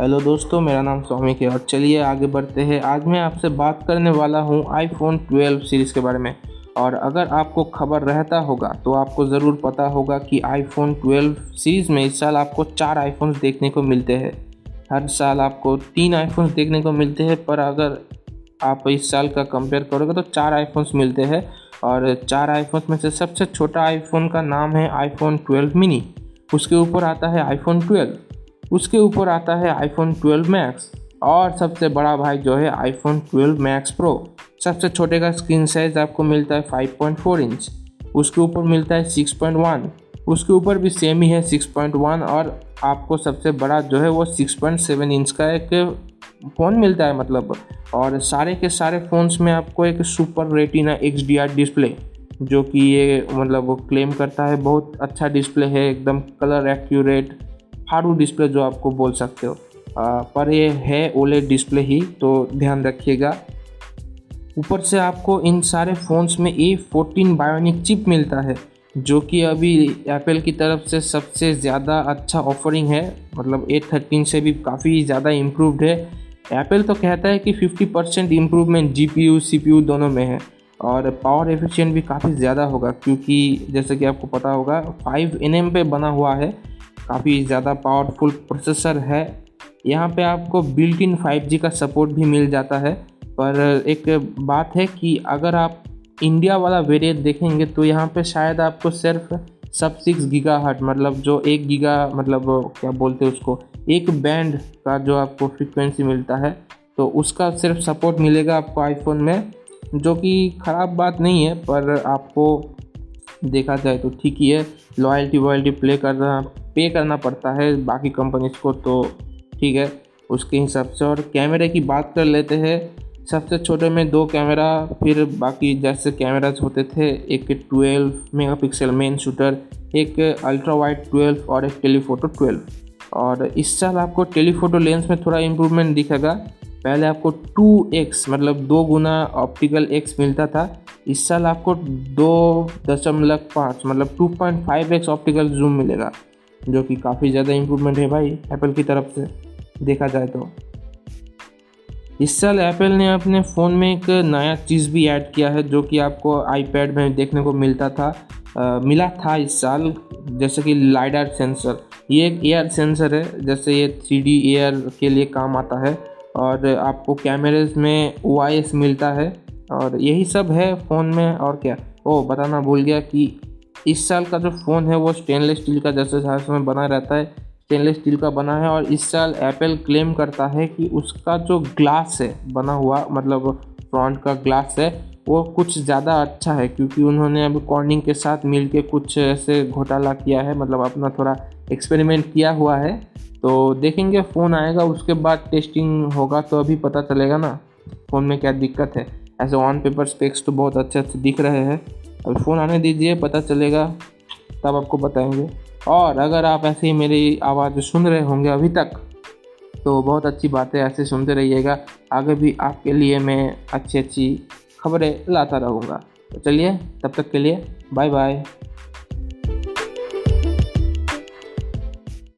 Hello दोस्तों, मेरा नाम सौमिक है और चलिए आगे बढ़ते हैं। आज मैं आपसे बात करने वाला हूँ आईफोन 12 सीरीज़ के बारे में। और अगर आपको खबर रहता होगा तो आपको ज़रूर पता होगा कि आईफोन 12 सीरीज़ में इस साल आपको चार आईफोन्स देखने को मिलते हैं। हर साल आपको तीन आईफोन्स देखने को मिलते हैं, पर अगर आप इस साल का कंपेयर करोगे तो चार आईफोन्स मिलते हैं। और चार आईफोन्स में से सबसे छोटा आईफोन का नाम है आईफोन 12 मिनी उसके ऊपर आता है आईफोन 12 उसके ऊपर आता है आईफोन 12 मैक्स और सबसे बड़ा भाई जो है आईफोन 12 मैक्स प्रो सबसे छोटे का स्क्रीन साइज़ आपको मिलता है 5.4 इंच उसके ऊपर मिलता है 6.1 उसके ऊपर भी सेम ही है 6.1 और आपको सबसे बड़ा जो है वो 6.7 इंच का एक फ़ोन मिलता है मतलब। और सारे के सारे फ़ोन्स में आपको एक सुपर रेटिना एक्सडीआर डिस्प्ले जो कि ये मतलब वो क्लेम करता है। बहुत अच्छा डिस्प्ले है, एकदम कलर एक्यूरेट फाड़ू डिस्प्ले जो आपको बोल सकते हो। आ, पर ये है ओले डिस्प्ले ही तो ध्यान रखिएगा। ऊपर से आपको इन सारे फ़ोन्स में ए फोर्टीन बायोनिक चिप मिलता है जो कि अभी एप्पल की तरफ़ से सबसे ज़्यादा अच्छा ऑफरिंग है। मतलब ए थर्टीन से भी काफ़ी ज़्यादा इम्प्रूवड है। एप्पल तो कहता है कि 50 percent improvement G P U C P U दोनों में है और पावर एफिशिएंट भी काफ़ी ज़्यादा होगा क्योंकि जैसे कि आपको पता होगा फाइव एन पे बना हुआ है काफ़ी ज़्यादा पावरफुल प्रोसेसर है। यहाँ पे आपको बिल्ट इन फाइव का सपोर्ट भी मिल जाता है। पर एक बात है कि अगर आप इंडिया वाला वेरिएंट देखेंगे तो यहाँ पे शायद आपको सिर्फ़ सब सिक्स गीगा हट मतलब जो एक गीगा मतलब क्या बोलते हैं उसको, एक बैंड का जो आपको फ्रिक्वेंसी मिलता है तो उसका सिर्फ़ सपोर्ट मिलेगा आपको आईफोन में, जो कि ख़राब बात नहीं है, पर आपको देखा जाए तो ठीक ही है। लॉयल्टी वॉयल्टी प्ले करना पे करना पड़ता है बाकी कंपनीज़ को तो ठीक है। उसके हिसाब से और कैमरे की बात कर लेते हैं। सबसे छोटे में दो कैमरा, फिर बाकी जैसे कैमराज होते थे, एक 12 मेगापिक्सल मेन शूटर एक अल्ट्रा वाइड 12 और एक टेलीफोटो 12 और इस साल आपको टेलीफोटो लेंस में थोड़ा इम्प्रूवमेंट दिखेगा। पहले आपको 2x मतलब दो गुना ऑप्टिकल एक्स मिलता था। इस साल आपको दो दशमलव पाँच मतलब 2.5x ऑप्टिकल जूम मिलेगा। जो कि काफ़ी ज़्यादा इम्प्रूवमेंट है भाई एप्पल की तरफ़ से देखा जाए तो। इस साल एप्पल ने अपने फ़ोन में एक नया चीज़ भी ऐड किया है जो कि आपको आईपैड में देखने को मिलता था। आ, मिला था इस साल जैसे कि लाइडर सेंसर ये एक एयर सेंसर है जैसे ये थ्री डी एयर के लिए काम आता है और आपको कैमरेज में ओआईएस मिलता है और यही सब है फ़ोन में और क्या। ओ बताना भूल गया कि इस साल का जो फ़ोन है वो स्टेनलेस स्टील का जैसे हर समय बना रहता है स्टेनलेस स्टील का बना है और इस साल एप्पल क्लेम करता है कि उसका जो ग्लास है, बना हुआ मतलब फ्रंट का ग्लास है, वो कुछ ज़्यादा अच्छा है क्योंकि उन्होंने अभी कॉर्निंग के साथ मिल के कुछ ऐसे घोटाला किया है मतलब अपना थोड़ा एक्सपेरिमेंट किया हुआ है। तो देखेंगे फ़ोन आएगा, उसके बाद टेस्टिंग होगा तो अभी पता चलेगा ना, फ़ोन में क्या दिक्कत है। ऐसे ऑन पेपर स्पेक्स तो बहुत अच्छे अच्छे दिख रहे हैं। अभी फ़ोन आने दीजिए, पता चलेगा, तब आपको बताएँगे। और अगर आप ऐसे ही मेरी आवाज़ सुन रहे होंगे अभी तक तो बहुत अच्छी बातें ऐसे सुनते रहिएगा। आगे भी आपके लिए मैं अच्छी अच्छी खबरें लाता रहूँगा। तो चलिए, तब तक के लिए बाय बाय